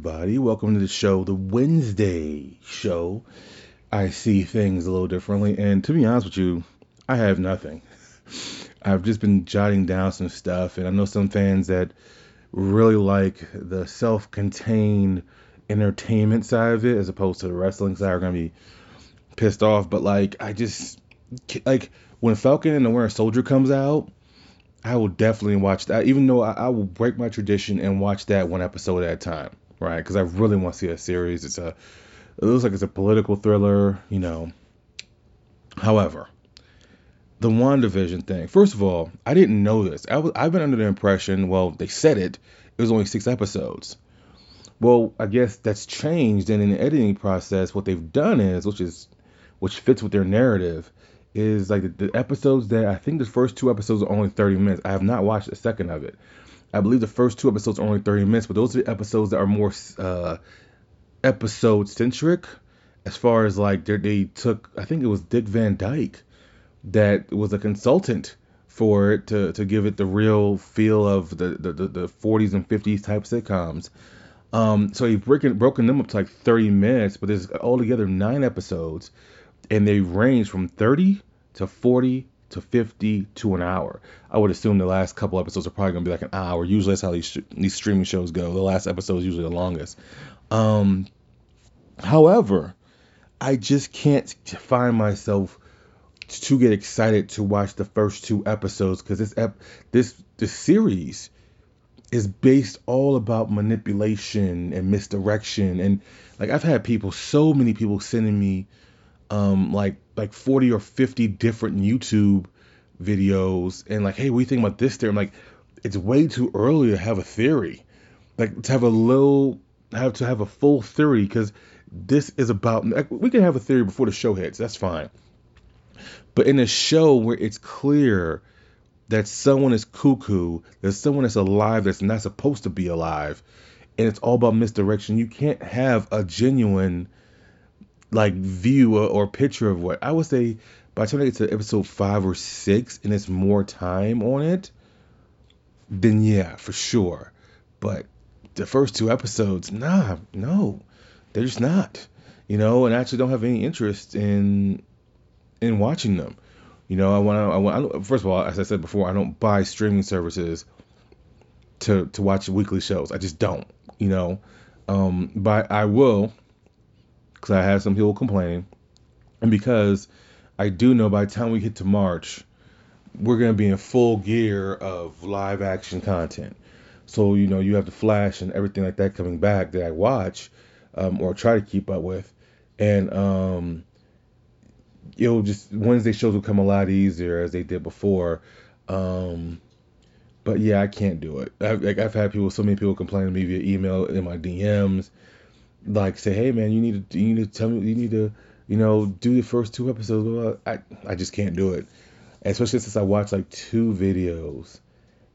everybody? Welcome to the show, the Wednesday show. I see things a little differently, and to be honest with you, I have nothing. I've just been jotting down some stuff, and I know some fans that really like the self contained entertainment side of it as opposed to the wrestling side are going to be pissed off. But, like, I just, like, when Falcon and the Winter Soldier comes out, I will definitely watch that, even though I, I will break my tradition and watch that one episode at a time, right? Because I really want to see a series. It's a, it looks like it's a political thriller, you know. However, the WandaVision thing. First of all, I didn't know this. I was, I've been under the impression, well, they said it, it was only six episodes. Well, I guess that's changed, and in the editing process, what they've done is, which is, which fits with their narrative, is like the, the episodes that I think the first two episodes are only 30 minutes. I have not watched a second of it. I believe the first two episodes are only 30 minutes, but those are the episodes that are more uh, episode centric, as far as like they took. I think it was Dick Van Dyke that was a consultant for it to, to give it the real feel of the, the, the, the 40s and 50s type sitcoms. Um, so he's broken broken them up to like 30 minutes, but there's altogether nine episodes, and they range from 30 to 40 to 50 to an hour. I would assume the last couple episodes are probably gonna be like an hour. Usually that's how these these streaming shows go. The last episode is usually the longest. Um, however, I just can't find myself to get excited to watch the first two episodes because this ep- this this series is based all about manipulation and misdirection and like I've had people so many people sending me um like like 40 or 50 different YouTube videos and like hey what do you think about this theory? I'm like it's way too early to have a theory. Like to have a little have to have a full theory because this is about like, we can have a theory before the show hits that's fine. But in a show where it's clear that someone is cuckoo, that someone is alive that's not supposed to be alive, and it's all about misdirection, you can't have a genuine like view or, or picture of what I would say by the time I get to episode five or six and it's more time on it, then yeah, for sure. But the first two episodes, nah, no, they're just not. You know, and I actually don't have any interest in in watching them. You know, I want to. I want. First of all, as I said before, I don't buy streaming services to to watch weekly shows. I just don't. You know, um, but I will because I have some people complaining, and because I do know by the time we get to March, we're gonna be in full gear of live action content. So you know, you have the Flash and everything like that coming back that I watch um, or try to keep up with, and um, it'll just Wednesday shows will come a lot easier as they did before. Um, but yeah, I can't do it. I've, like I've had people, so many people complain to me via email in my DMs, like say, "Hey man, you need to, you need to tell me, you need to, you know, do the first two episodes." I, I just can't do it, especially since I watched like two videos,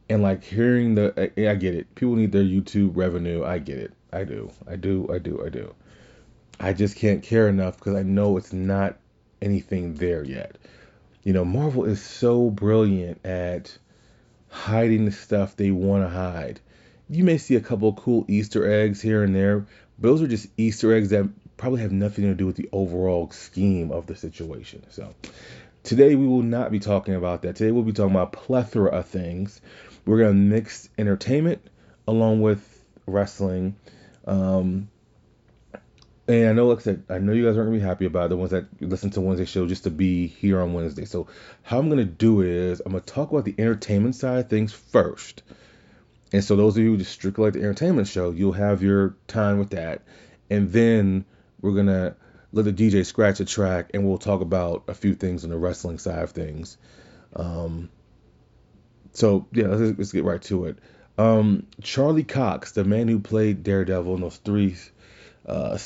and like hearing the, I, I get it. People need their YouTube revenue. I get it. I do. I do. I do. I do. I just can't care enough because I know it's not anything there yet. You know, Marvel is so brilliant at hiding the stuff they want to hide. You may see a couple cool Easter eggs here and there, but those are just Easter eggs that probably have nothing to do with the overall scheme of the situation. So, today we will not be talking about that. Today we'll be talking about plethora of things. We're going to mix entertainment along with wrestling. Um, and I know, like I said, I know you guys aren't gonna be happy about the ones that listen to Wednesday show just to be here on Wednesday. So how I'm gonna do it is I'm gonna talk about the entertainment side of things first. And so those of you who just strictly like the entertainment show, you'll have your time with that. And then we're gonna let the DJ scratch a track and we'll talk about a few things on the wrestling side of things. Um, so yeah, let's, let's get right to it. Um, Charlie Cox, the man who played Daredevil in those three uh,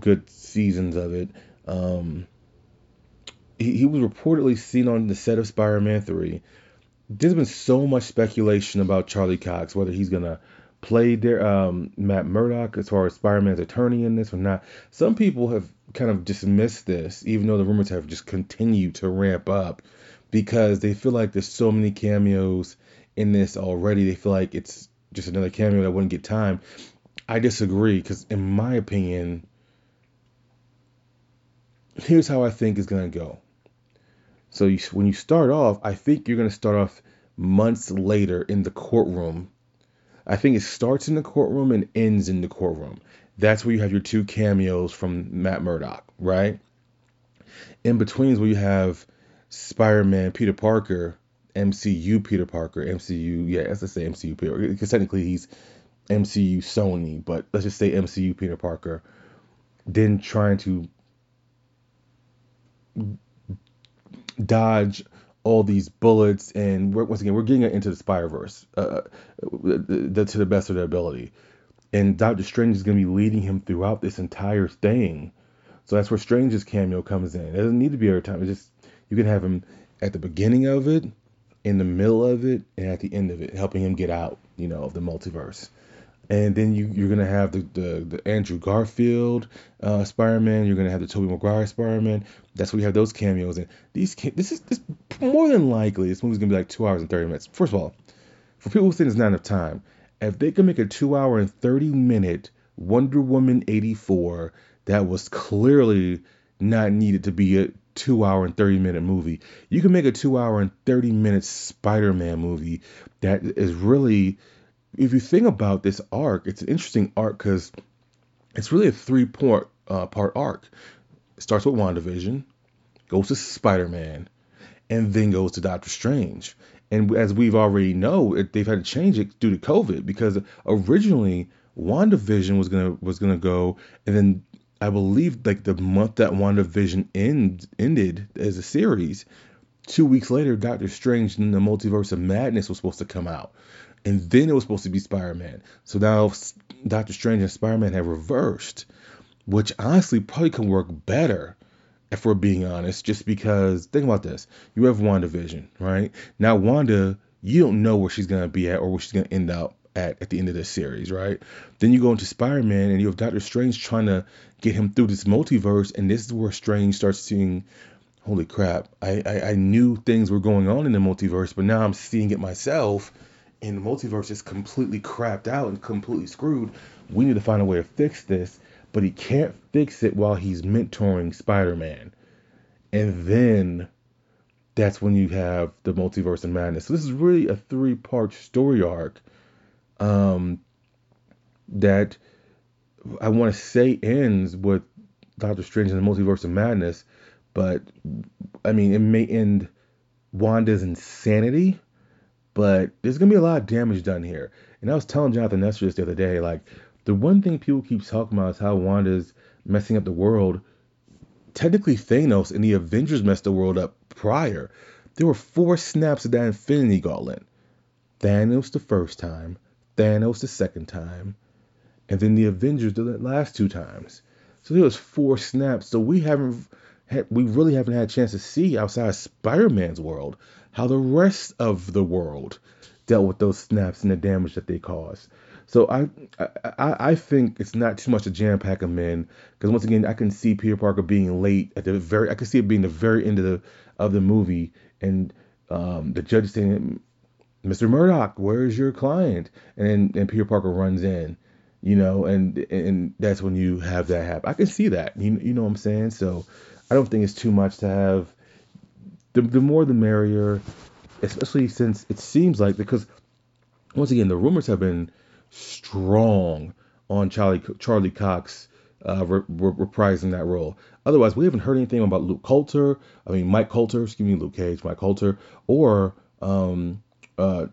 good seasons of it. Um, he, he was reportedly seen on the set of Spider-Man 3. There's been so much speculation about Charlie Cox, whether he's gonna play um, Matt Murdock as far as Spider-Man's attorney in this or not. Some people have kind of dismissed this, even though the rumors have just continued to ramp up because they feel like there's so many cameos in this already. They feel like it's just another cameo that wouldn't get time. I disagree because, in my opinion, here's how I think it's gonna go. So you, when you start off, I think you're gonna start off months later in the courtroom. I think it starts in the courtroom and ends in the courtroom. That's where you have your two cameos from Matt Murdock, right? In between is where you have Spider-Man, Peter Parker, MCU Peter Parker, MCU, yeah, let's just say MCU Peter, because technically he's MCU Sony, but let's just say MCU Peter Parker, then trying to dodge all these bullets, and once again, we're getting into the Spider Verse uh, uh, to the best of their ability, and Doctor Strange is going to be leading him throughout this entire thing. So that's where Strange's cameo comes in. It doesn't need to be every time. It's just you can have him at the beginning of it, in the middle of it, and at the end of it, helping him get out, you know, of the multiverse. And then you, you're gonna have the, the, the Andrew Garfield uh, Spider-Man. You're gonna have the Tobey Maguire Spider-Man. That's where you have those cameos. And these this is this more than likely this movie's gonna be like two hours and thirty minutes. First of all, for people who think it's not enough time, if they can make a two hour and thirty minute Wonder Woman 84 that was clearly not needed to be a two hour and 30 minute movie. You can make a two hour and 30 minute Spider Man movie that is really, if you think about this arc, it's an interesting arc because it's really a three part, uh, part arc. It starts with WandaVision, goes to Spider Man, and then goes to Doctor Strange. And as we've already know, they've had to change it due to COVID because originally WandaVision was gonna was gonna go, and then I believe like the month that WandaVision end, ended as a series, two weeks later, Doctor Strange and the Multiverse of Madness was supposed to come out. And then it was supposed to be Spider Man. So now Doctor Strange and Spider Man have reversed, which honestly probably can work better if we're being honest, just because think about this. You have WandaVision, right? Now Wanda, you don't know where she's gonna be at or where she's gonna end up at at the end of this series, right? Then you go into Spider-Man and you have Doctor Strange trying to get him through this multiverse, and this is where Strange starts seeing, holy crap, I, I, I knew things were going on in the multiverse, but now I'm seeing it myself, and the multiverse is completely crapped out and completely screwed. We need to find a way to fix this, but he can't fix it while he's mentoring Spider-Man. And then that's when you have the multiverse and madness. So this is really a three-part story arc um, that I want to say ends with Doctor Strange and the Multiverse of Madness, but I mean it may end Wanda's insanity, but there's gonna be a lot of damage done here. And I was telling Jonathan Nestor this the other day, like the one thing people keep talking about is how Wanda's messing up the world. Technically, Thanos and the Avengers messed the world up prior. There were four snaps of that Infinity Gauntlet. Thanos the first time, Thanos the second time, and then the Avengers did the last two times. So there was four snaps. So we haven't we really haven't had a chance to see outside Spider-Man's world how the rest of the world dealt with those snaps and the damage that they caused. So I I, I think it's not too much to jam pack them in because once again I can see Peter Parker being late at the very I can see it being the very end of the of the movie and um, the judge saying Mr. Murdock, where's your client? And and Peter Parker runs in, you know, and and that's when you have that happen. I can see that. You you know what I'm saying? So I don't think it's too much to have. The the more the merrier, especially since it seems like because once again the rumors have been strong on Charlie Charlie Cox uh, re- re- reprising that role. Otherwise, we haven't heard anything about Luke Colter. I mean, Mike Colter, excuse me, Luke Cage, Mike Colter, or um, uh,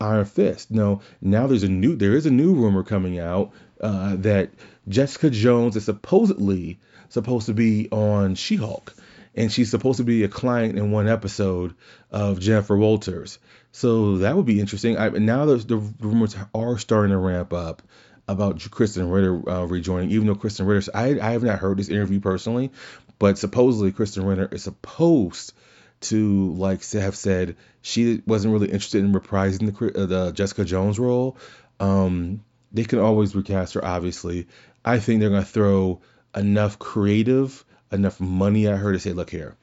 Iron Fist. No, now there's a new there is a new rumor coming out uh, that Jessica Jones is supposedly supposed to be on She-Hulk, and she's supposed to be a client in one episode of Jennifer Walters. So that would be interesting. I, now the, rumors are starting to ramp up about Krysten Ritter uh, rejoining, even though Krysten Ritter, I, I have not heard this interview personally, but supposedly Krysten Ritter is supposed to like have said she wasn't really interested in reprising the, uh, the Jessica Jones role. Um, they can always recast her, obviously. I think they're gonna throw enough creative, enough money at her to say, look here,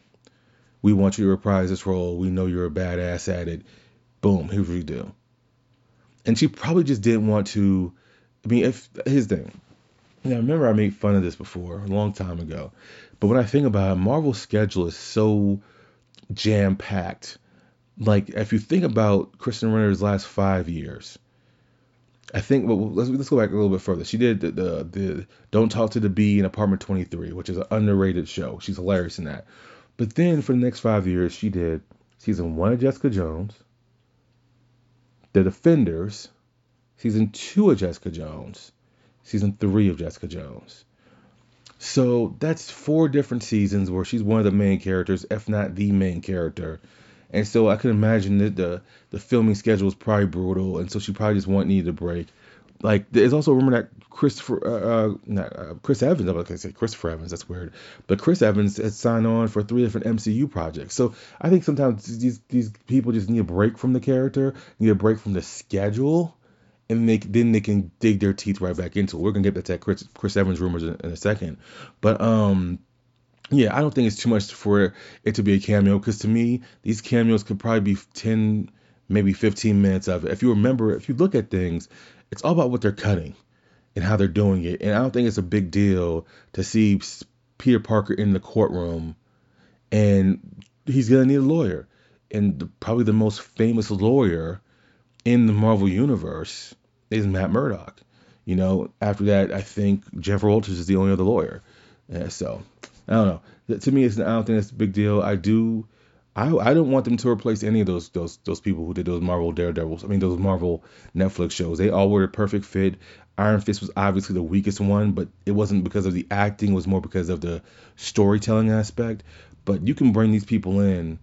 we want you to reprise this role. We know you're a badass at it. Boom, here's what you do. And she probably just didn't want to. I mean, if his thing. Now, remember I made fun of this before a long time ago, but when I think about it, Marvel's schedule is so jam packed. Like if you think about Krysten Ritter's last five years, I think well, let's let's go back a little bit further. She did the, the, the Don't Talk to the Bee in Apartment 23, which is an underrated show. She's hilarious in that. But then for the next five years, she did season one of Jessica Jones, The Defenders, season two of Jessica Jones, season three of Jessica Jones. So that's four different seasons where she's one of the main characters, if not the main character. And so I can imagine that the the filming schedule is probably brutal, and so she probably just wanted needed a break like there's also a rumor that Christopher, uh, uh, not, uh, Chris Evans, I'm gonna say Christopher Evans, that's weird, but Chris Evans has signed on for three different MCU projects. So I think sometimes these these people just need a break from the character, need a break from the schedule, and they then they can dig their teeth right back into it. We're gonna get to that Chris Chris Evans rumors in, in a second, but um. Yeah, I don't think it's too much for it to be a cameo because to me, these cameos could probably be 10, maybe 15 minutes of it. If you remember, if you look at things, it's all about what they're cutting and how they're doing it. And I don't think it's a big deal to see Peter Parker in the courtroom and he's going to need a lawyer. And the, probably the most famous lawyer in the Marvel Universe is Matt Murdock. You know, after that, I think Jennifer Walters is the only other lawyer. Yeah, so, I don't know. To me, it's, I don't think it's a big deal. I do I, I don't want them to replace any of those those those people who did those Marvel Daredevils. I mean those Marvel Netflix shows. They all were a perfect fit. Iron Fist was obviously the weakest one, but it wasn't because of the acting. It was more because of the storytelling aspect. But you can bring these people in,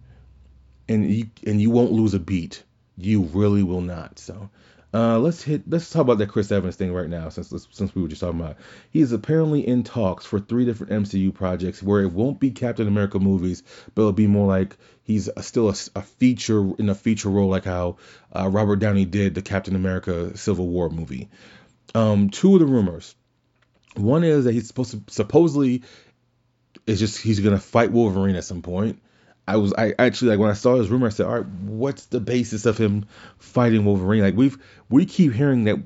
and you and you won't lose a beat. You really will not. So uh, let's hit. Let's talk about that Chris Evans thing right now, since since we were just talking about. He's apparently in talks for three different MCU projects where it won't be Captain America movies, but it'll be more like he's a, still a, a, feature in a feature role, like how uh, Robert Downey did the Captain America Civil War movie. Um, two of the rumors. One is that he's supposed to supposedly it's just he's gonna fight Wolverine at some point. I was I actually like when I saw this rumor, I said, all right, what's the basis of him fighting Wolverine? Like we've we keep hearing that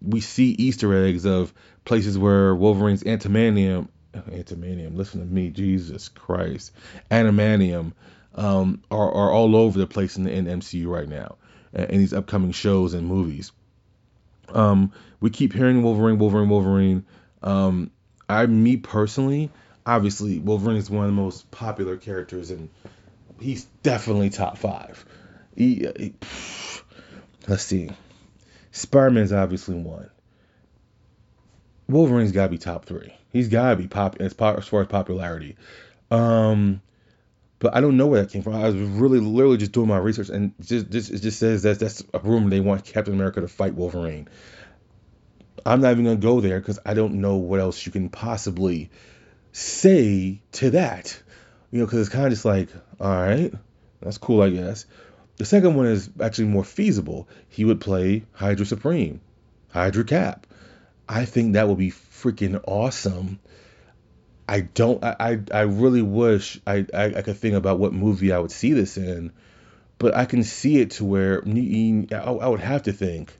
we see Easter eggs of places where Wolverine's antimanium, antimanium. Listen to me, Jesus Christ, animanium, um, are are all over the place in the in MCU right now, in these upcoming shows and movies. Um, we keep hearing Wolverine, Wolverine, Wolverine. Um, I, me personally, obviously, Wolverine is one of the most popular characters in he's definitely top five. He, he let's see, Spider Man's obviously one. Wolverine's got to be top three. He's got to be pop as, far as popularity. Um, but I don't know where that came from. I was really literally just doing my research, and just, just it just says that that's a rumor they want Captain America to fight Wolverine. I'm not even gonna go there because I don't know what else you can possibly say to that you know, because it's kind of just like, all right, that's cool, I guess. The second one is actually more feasible. He would play Hydra Supreme, Hydra Cap. I think that would be freaking awesome. I don't. I I, I really wish I, I I could think about what movie I would see this in, but I can see it to where I, I would have to think.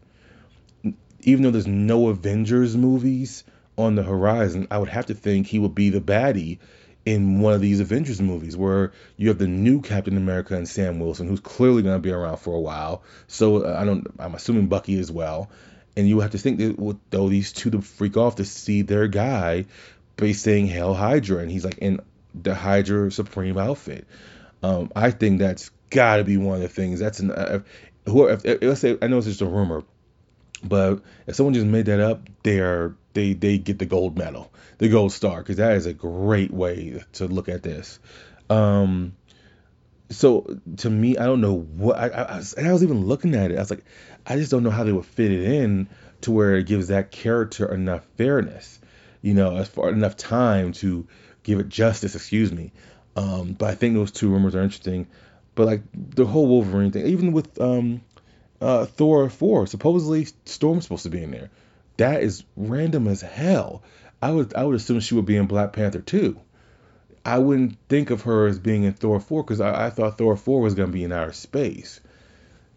Even though there's no Avengers movies on the horizon, I would have to think he would be the baddie in one of these Avengers movies where you have the new Captain America and Sam Wilson, who's clearly going to be around for a while. So uh, I don't. I'm assuming Bucky as well. And you have to think that with though these two to freak off to see their guy be saying Hail Hydra, and he's like in the Hydra Supreme outfit. Um, I think that's got to be one of the things. That's an uh, who if, if, let's say I know it's just a rumor, but if someone just made that up, they are they they get the gold medal, the gold star, because that is a great way to look at this. Um, so to me, I don't know what I, I, was, I was even looking at it. I was like, I just don't know how they would fit it in to where it gives that character enough fairness, you know, as far enough time to give it justice. Excuse me. Um, but I think those two rumors are interesting. But like the whole Wolverine thing, even with um, uh, Thor four, supposedly Storm's supposed to be in there. That is random as hell. I would I would assume she would be in Black Panther too. I wouldn't think of her as being in Thor four because I, I thought Thor four was gonna be in outer space.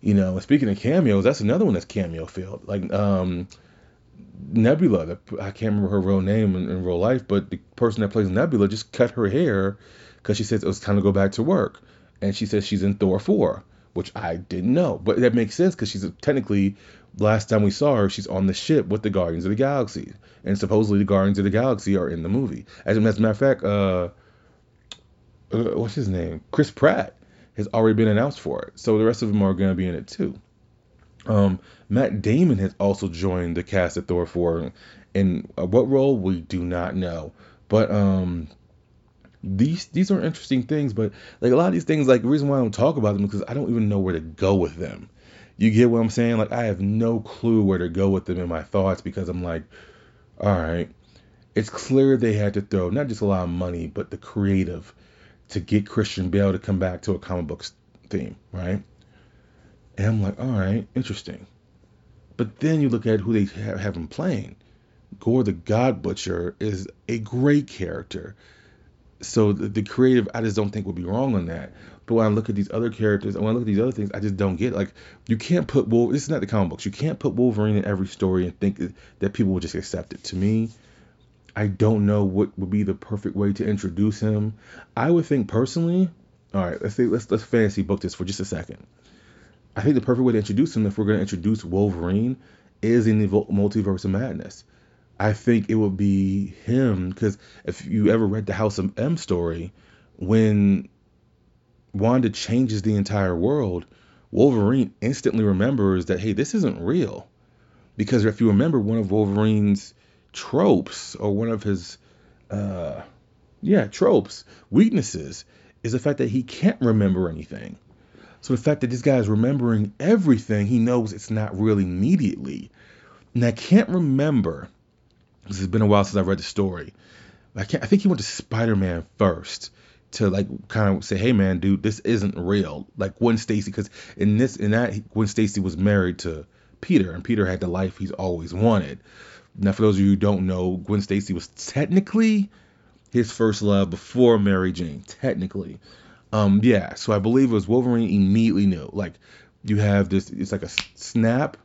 You know, speaking of cameos, that's another one that's cameo filled. Like um, Nebula, the, I can't remember her real name in, in, real life, but the person that plays Nebula just cut her hair because she says it was time to go back to work, and she says she's in Thor four, which I didn't know, but that makes sense because she's technically last time we saw her, she's on the ship with the Guardians of the Galaxy, and supposedly the Guardians of the Galaxy are in the movie. As, a matter of fact, uh, uh, what's his name? Chris Pratt has already been announced for it, so the rest of them are going to be in it too. Um, Matt Damon has also joined the cast of Thor 4. In what role we do not know, but um, these these are interesting things. But like a lot of these things, like the reason why I don't talk about them because I don't even know where to go with them. You get what I'm saying? Like I have no clue where to go with them in my thoughts because I'm like, all right, it's clear they had to throw not just a lot of money, but the creative to get Christian Bale to come back to a comic book theme, right? And I'm like, all right, interesting. But then you look at who they have him playing. Gorr the God Butcher is a great character. So the, the, creative, I just don't think would be wrong on that. But when I look at these other characters, and when I look at these other things, I just don't get it. Like you can't put Wolverine. This is not the comic books. You can't put Wolverine in every story and think that people will just accept it. To me, I don't know what would be the perfect way to introduce him. I would think personally. All right, let's say let's let's fantasy book this for just a second. I think the perfect way to introduce him, if we're going to introduce Wolverine, is in the multiverse of madness. I think it would be him because if you ever read the House of M story, when Wanda changes the entire world, Wolverine instantly remembers that hey, this isn't real. Because if you remember one of Wolverine's tropes or one of his uh yeah, tropes, weaknesses is the fact that he can't remember anything. So the fact that this guy is remembering everything, he knows it's not real immediately. And I can't remember, because it's been a while since I read the story. I can't. I think he went to Spider-Man first to like kind of say, "Hey, man, dude, this isn't real." Like Gwen Stacy, because in this, in that, Gwen Stacy was married to Peter, and Peter had the life he's always wanted. Now, for those of you who don't know, Gwen Stacy was technically his first love before Mary Jane, technically. Um, yeah, so I believe it was Wolverine immediately knew. Like, you have this, it's like a snap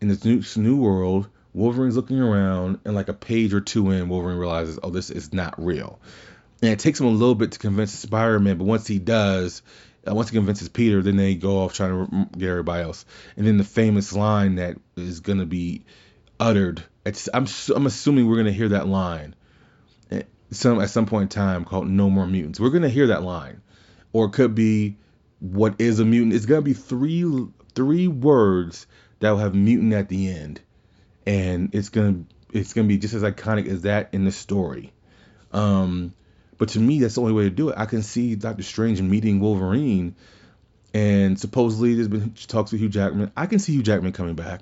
in this new, this new world. Wolverine's looking around, and like a page or two in, Wolverine realizes, oh, this is not real. And it takes him a little bit to convince Spider-Man, but once he does, uh, once he convinces Peter, then they go off trying to get everybody else. And then the famous line that is going to be uttered. I'm I'm assuming we're going to hear that line, at eh, some at some point in time called "No More Mutants." We're going to hear that line or it could be what is a mutant. It's gonna be three three words that will have mutant at the end, and it's gonna it's gonna be just as iconic as that in the story. Um, but to me, that's the only way to do it. I can see Doctor Strange meeting Wolverine, and supposedly there's been talks with Hugh Jackman. I can see Hugh Jackman coming back,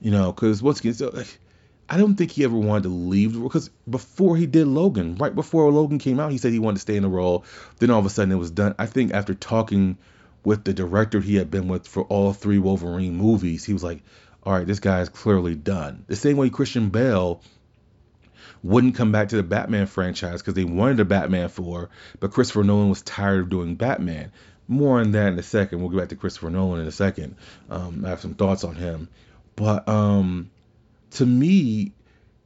you know, because once again, so, like, I don't think he ever wanted to leave because before he did Logan, right before Logan came out, he said he wanted to stay in the role. Then all of a sudden it was done. I think after talking with the director he had been with for all three Wolverine movies, he was like, all right, this guy is clearly done. The same way Christian Bale wouldn't come back to the Batman franchise because they wanted a Batman 4, but Christopher Nolan was tired of doing Batman. More on that in a second. We'll get back to Christopher Nolan in a second. Um, I have some thoughts on him. But um, to me,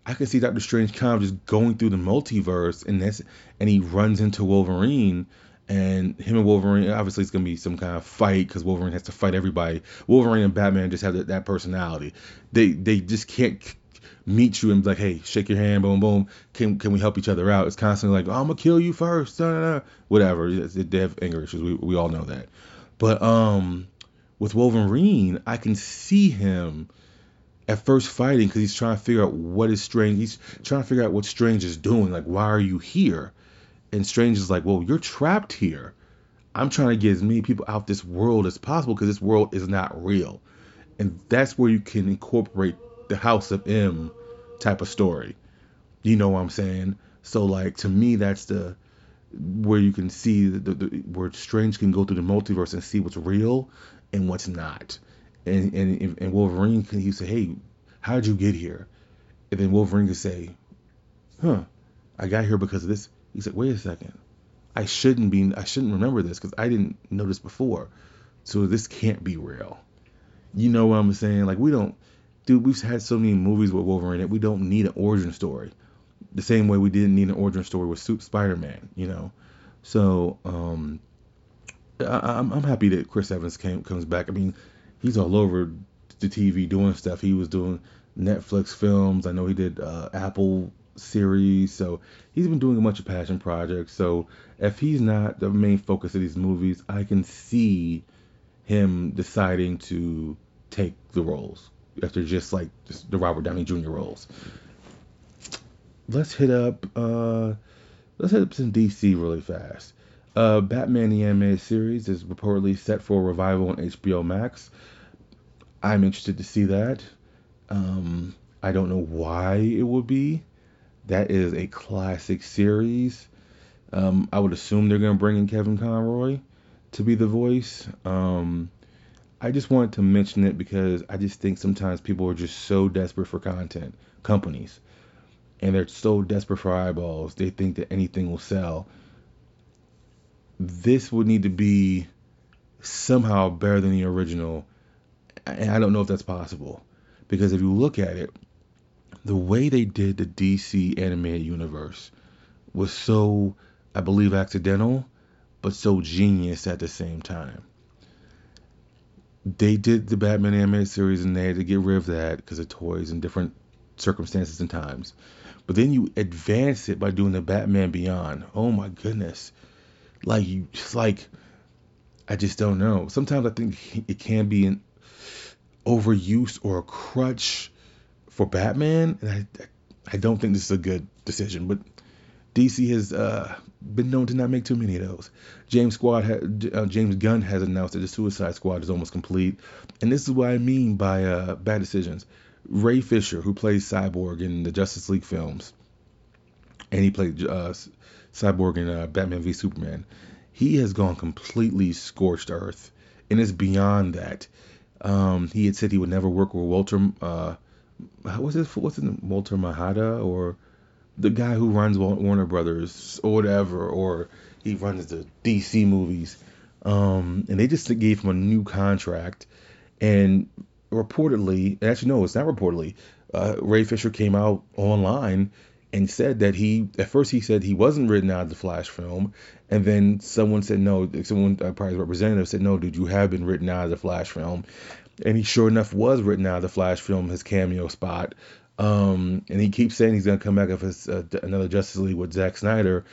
I can see Doctor Strange kind of just going through the multiverse, and that's and he runs into Wolverine, and him and Wolverine obviously it's gonna be some kind of fight because Wolverine has to fight everybody. Wolverine and Batman just have that, that personality. They they just can't meet you and be like, hey, shake your hand, boom, boom. Can can we help each other out? It's constantly like, oh, I'm gonna kill you first, whatever. They have anger issues. We we all know that. But um, with Wolverine, I can see him at first fighting because he's trying to figure out what is Strange. He's trying to figure out what Strange is doing. Like, why are you here? And Strange is like, well, you're trapped here. I'm trying to get as many people out this world as possible because this world is not real. And that's where you can incorporate the House of M type of story. You know what I'm saying? So like to me that's the where you can see the, the, where Strange can go through the multiverse and see what's real and what's not. And and and Wolverine can he say, "Hey, how did you get here?" And then Wolverine can say, "Huh, I got here because of this." He's like, "Wait a second, I shouldn't be. I shouldn't remember this because I didn't this before. So this can't be real." You know what I'm saying? Like we don't, dude. We've had so many movies with Wolverine that we don't need an origin story. The same way we didn't need an origin story with Spider-Man. You know, so um, I, am I'm happy that Chris Evans came comes back. I mean, he's all over the TV doing stuff. He was doing Netflix films. I know he did uh, Apple series. So he's been doing a bunch of passion projects. So if he's not the main focus of these movies, I can see him deciding to take the roles after just like just the Robert Downey Jr. roles. Let's hit up uh let's hit up some DC really fast. Uh, Batman the Animated Series is reportedly set for a revival on HBO Max. I'm interested to see that. Um, I don't know why it would be. That is a classic series. Um, I would assume they're going to bring in Kevin Conroy to be the voice. Um, I just wanted to mention it because I just think sometimes people are just so desperate for content, companies, and they're so desperate for eyeballs, they think that anything will sell. This would need to be somehow better than the original, and I don't know if that's possible because if you look at it, the way they did the DC animated universe was so, I believe, accidental, but so genius at the same time. They did the Batman animated series and they had to get rid of that because of toys and different circumstances and times. But then you advance it by doing the Batman Beyond. Oh my goodness. Like you just like I just don't know. Sometimes I think it can be an overuse or a crutch for Batman, and I I don't think this is a good decision. But DC has uh, been known to not make too many of those. James Squad ha- uh, James Gunn has announced that the Suicide Squad is almost complete, and this is what I mean by uh, bad decisions. Ray Fisher, who plays Cyborg in the Justice League films, and he played uh, Cyborg in uh, Batman v Superman, he has gone completely scorched earth, and it's beyond that. Um, he had said he would never work with Walter uh, what's his what's his name? Walter Mahada or the guy who runs Warner Brothers or whatever, or he runs the DC movies. Um, and they just gave him a new contract. And reportedly, actually no, it's not reportedly. Uh, Ray Fisher came out online and said that he at first he said he wasn't written out of the Flash film, and then someone said no. Someone, probably representative, said no, dude, you have been written out of the Flash film, and he sure enough was written out of the Flash film, his cameo spot. Um, and he keeps saying he's gonna come back if his uh, another Justice League with Zack Snyder.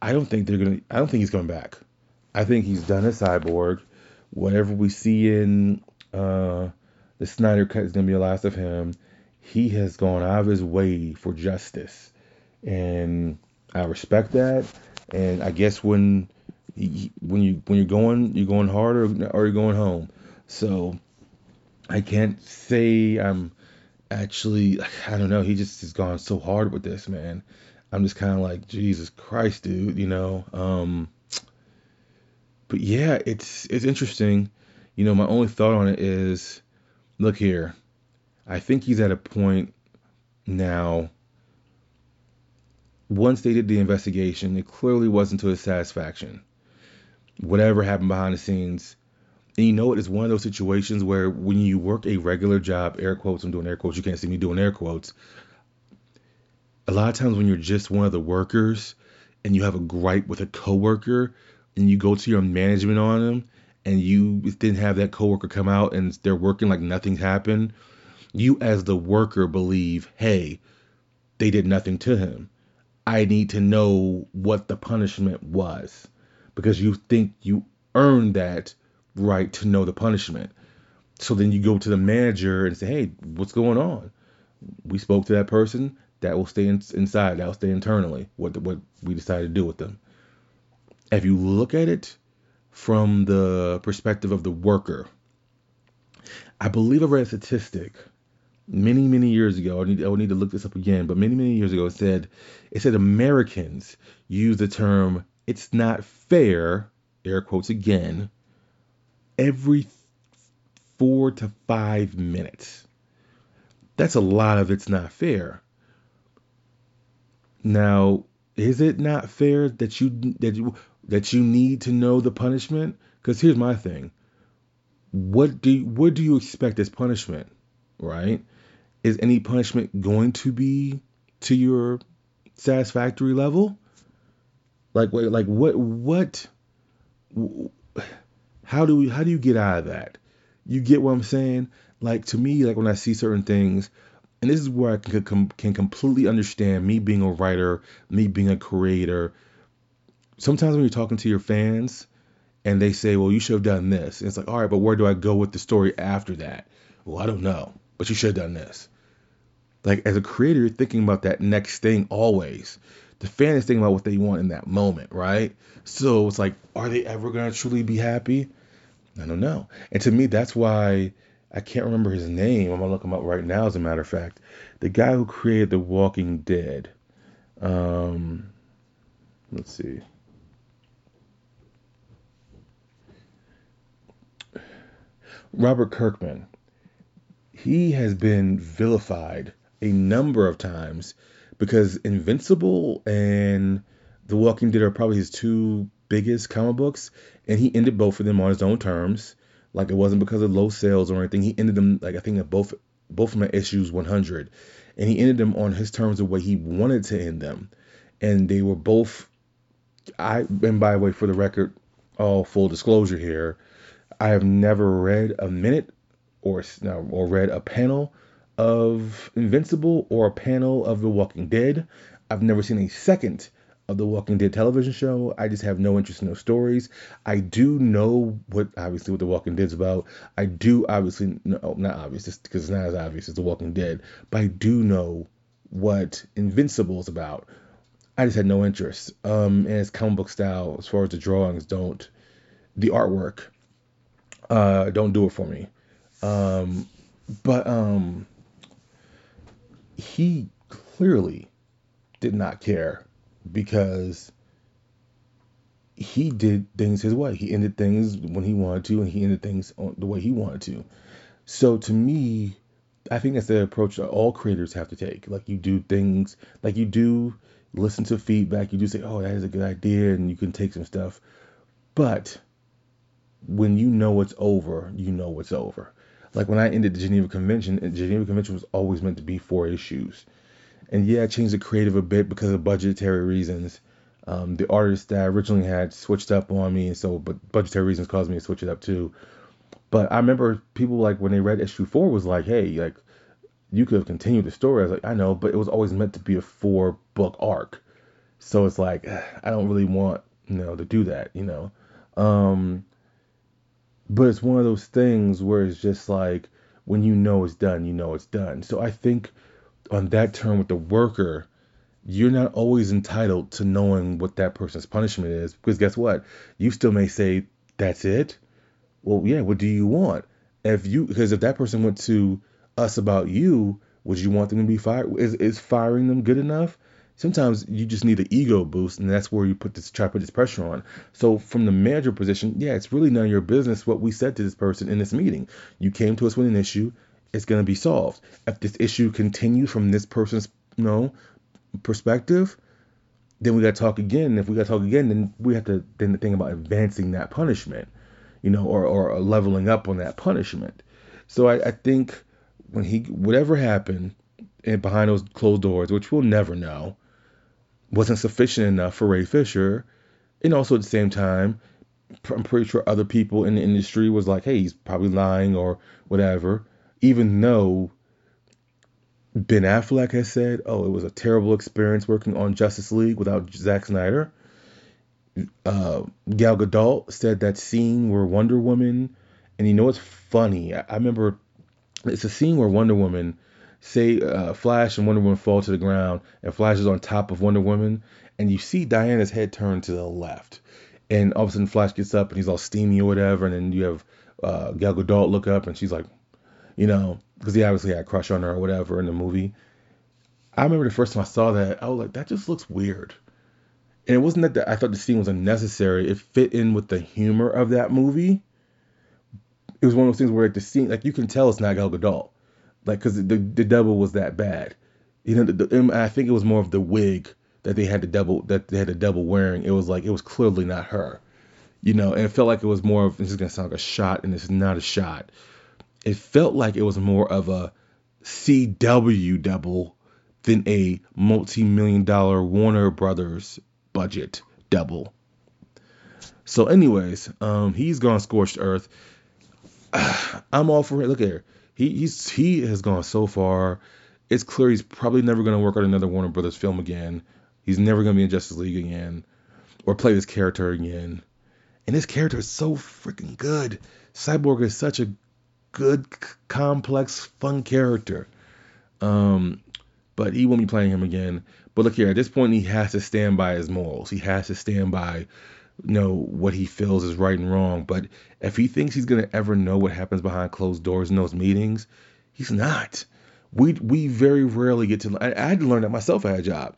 I don't think they're gonna. I don't think he's coming back. I think he's done a cyborg. Whatever we see in uh, the Snyder cut is gonna be the last of him. He has gone out of his way for justice, and I respect that. And I guess when when you when you're going you're going hard or, or you're going home. So I can't say I'm actually I don't know. He just has gone so hard with this man. I'm just kind of like Jesus Christ, dude. You know. Um, but yeah, it's it's interesting. You know, my only thought on it is, look here. I think he's at a point now. Once they did the investigation, it clearly wasn't to his satisfaction. Whatever happened behind the scenes, and you know, it is one of those situations where when you work a regular job, air quotes, I'm doing air quotes, you can't see me doing air quotes. A lot of times when you're just one of the workers and you have a gripe with a coworker and you go to your management on them and you didn't have that coworker come out and they're working like nothing happened, you as the worker believe, hey, they did nothing to him. I need to know what the punishment was because you think you earned that right to know the punishment. So then you go to the manager and say, hey, what's going on? We spoke to that person. That will stay in, inside. That will stay internally. What what we decided to do with them. If you look at it from the perspective of the worker, I believe I read a statistic many many years ago. I need I would need to look this up again, but many many years ago it said it said Americans use the term it's not fair, air quotes again, every four to five minutes. That's a lot of it's not fair. Now, is it not fair that you that you that you need to know the punishment? Because here's my thing. What do what do you expect as punishment? Right? Is any punishment going to be to your satisfactory level? Like like what what how do we how do you get out of that? You get what I'm saying? Like to me, like when I see certain things, and this is where I can can completely understand me being a writer, me being a creator. Sometimes when you're talking to your fans and they say, "Well, you should have done this," and it's like, "All right, but where do I go with the story after that?" Well, I don't know, but you should have done this. Like as a creator, you're thinking about that next thing always. The fan is thinking about what they want in that moment, right? So it's like, are they ever gonna truly be happy? I don't know. And to me, that's why I can't remember his name. I'm gonna look him up right now. As a matter of fact, the guy who created The Walking Dead. Um, let's see. Robert Kirkman. He has been vilified a number of times because Invincible and The Walking Dead are probably his two biggest comic books, and he ended both of them on his own terms. Like it wasn't because of low sales or anything. He ended them like I think at both both of my issues 100, and he ended them on his terms the way he wanted to end them, and they were both. I and by the way, for the record, all full disclosure here, I have never read a minute or or read a panel of Invincible or a panel of The Walking Dead. I've never seen a second of the Walking Dead television show. I just have no interest in those stories. I do know what obviously what the Walking Dead's about. I do obviously no, not obvious because it's not as obvious as the Walking Dead, but I do know what Invincible is about. I just had no interest. Um, and it's comic book style as far as the drawings don't, the artwork, uh, don't do it for me. Um, but um, he clearly did not care because he did things his way. He ended things when he wanted to, and he ended things the way he wanted to. So to me, I think that's the approach that all creators have to take. Like you do things, like you do listen to feedback. You do say, "Oh, that is a good idea," and you can take some stuff. But when you know it's over, you know it's over. Like when I ended the Geneva Convention, the Geneva Convention was always meant to be four issues. And yeah, I changed the creative a bit because of budgetary reasons. Um, the artist that I originally had switched up on me, so but budgetary reasons caused me to switch it up too. But I remember people like when they read issue four was like, hey, like you could have continued the story. I was like, I know, but it was always meant to be a four book arc. So it's like I don't really want you know to do that, you know. Um, but it's one of those things where it's just like when you know it's done, you know it's done. So I think on that term with the worker, you're not always entitled to knowing what that person's punishment is because guess what? You still may say that's it. Well, yeah. What do you want? If you because if that person went to us about you, would you want them to be fired? Is is firing them good enough? Sometimes you just need an ego boost, and that's where you put this try to put this pressure on. So from the manager position, yeah, it's really none of your business what we said to this person in this meeting. You came to us with an issue it's going to be solved. If this issue continues from this person's you know perspective, then we got to talk again. If we got to talk again, then we have to then think about advancing that punishment, you know, or or leveling up on that punishment. So I, I think when he whatever happened and behind those closed doors, which we'll never know, wasn't sufficient enough for Ray Fisher, and also at the same time, I'm pretty sure other people in the industry was like, hey, he's probably lying or whatever even though Ben Affleck has said, "Oh, it was a terrible experience working on Justice League without Zack Snyder." Uh, Gal Gadot said that scene where Wonder Woman, and you know what's funny? I, I remember it's a scene where Wonder Woman, say uh, Flash and Wonder Woman fall to the ground, and Flash is on top of Wonder Woman, and you see Diana's head turn to the left, and all of a sudden Flash gets up and he's all steamy or whatever, and then you have uh, Gal Gadot look up and she's like, you know, because he obviously had a crush on her or whatever in the movie. I remember the first time I saw that, I was like, that just looks weird. And it wasn't that I thought the scene was unnecessary. It fit in with the humor of that movie. It was one of those things where like the scene, like you can tell it's not Gal Gadot, like because the the double was that bad. You know, the, the, I think it was more of the wig that they had the double that they had the double wearing. It was like it was clearly not her. You know, and it felt like it was more of this is gonna sound like a shot, and it's not a shot. It felt like it was more of a CW double than a multi-million dollar Warner Brothers budget double. So, anyways, um, he's gone scorched earth. I'm all for it. Look at here, he he's he has gone so far. It's clear he's probably never going to work on another Warner Brothers film again. He's never going to be in Justice League again or play this character again. And this character is so freaking good. Cyborg is such a good, c- complex, fun character. Um, but he won't be playing him again. But look here, at this point, he has to stand by his morals. He has to stand by, you know, what he feels is right and wrong. But if he thinks he's gonna ever know what happens behind closed doors in those meetings, he's not. We we very rarely get to. I, I had to learn that myself at a job.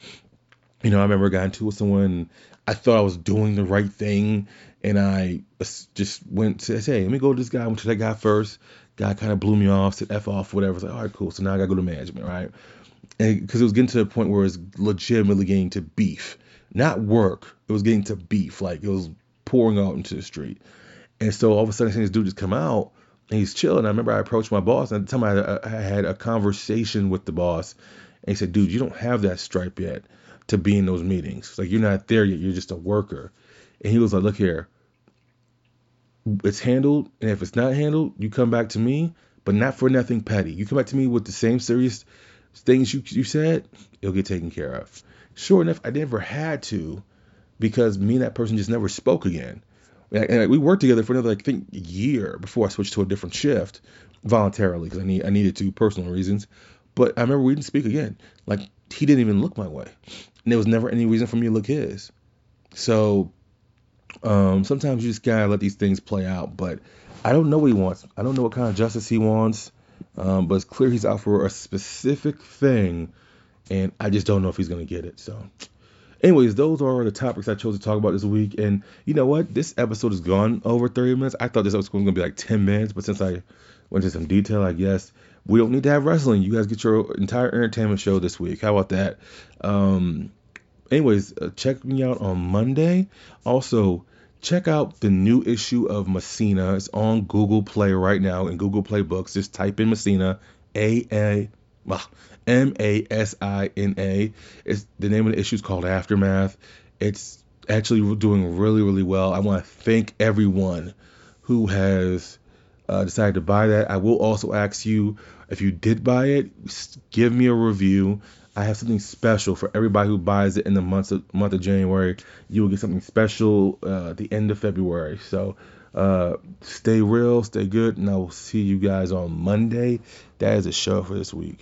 You know, I remember got into with someone. I thought I was doing the right thing, and I just went to say, hey, let me go to this guy. I went to that guy first. Guy kind of blew me off, said F off, whatever. I was like, all right, cool. So now I got to go to management, right? because it was getting to the point where it was legitimately getting to beef, not work. It was getting to beef, like it was pouring out into the street. And so all of a sudden, I see this dude just come out and he's chilling. I remember I approached my boss, and at the time I, I had a conversation with the boss, and he said, "Dude, you don't have that stripe yet to be in those meetings. Like you're not there yet. You're just a worker." And he was like, "Look here, it's handled, and if it's not handled, you come back to me, but not for nothing petty. You come back to me with the same serious things you you said, it'll get taken care of. Sure enough, I never had to because me and that person just never spoke again. And we worked together for another, like, I think, year before I switched to a different shift voluntarily because I need I needed to personal reasons. But I remember we didn't speak again. Like he didn't even look my way, and there was never any reason for me to look his. So um, sometimes you just gotta let these things play out. But I don't know what he wants. I don't know what kind of justice he wants. Um, but it's clear he's out for a specific thing, and I just don't know if he's gonna get it. So, anyways, those are the topics I chose to talk about this week. And you know what? This episode has gone over 30 minutes. I thought this episode was gonna be like 10 minutes, but since I went into some detail, I guess we don't need to have wrestling. You guys get your entire entertainment show this week. How about that? Um, anyways, uh, check me out on Monday. Also, check out the new issue of Messina. It's on Google Play right now in Google Play Books. Just type in Messina, A A M A S I N A. It's the name of the issue is called Aftermath. It's actually doing really really well. I want to thank everyone who has uh, decided to buy that. I will also ask you if you did buy it, give me a review. I have something special for everybody who buys it in the month of month of January. You will get something special uh, at the end of February. So uh, stay real, stay good, and I will see you guys on Monday. That is a show for this week.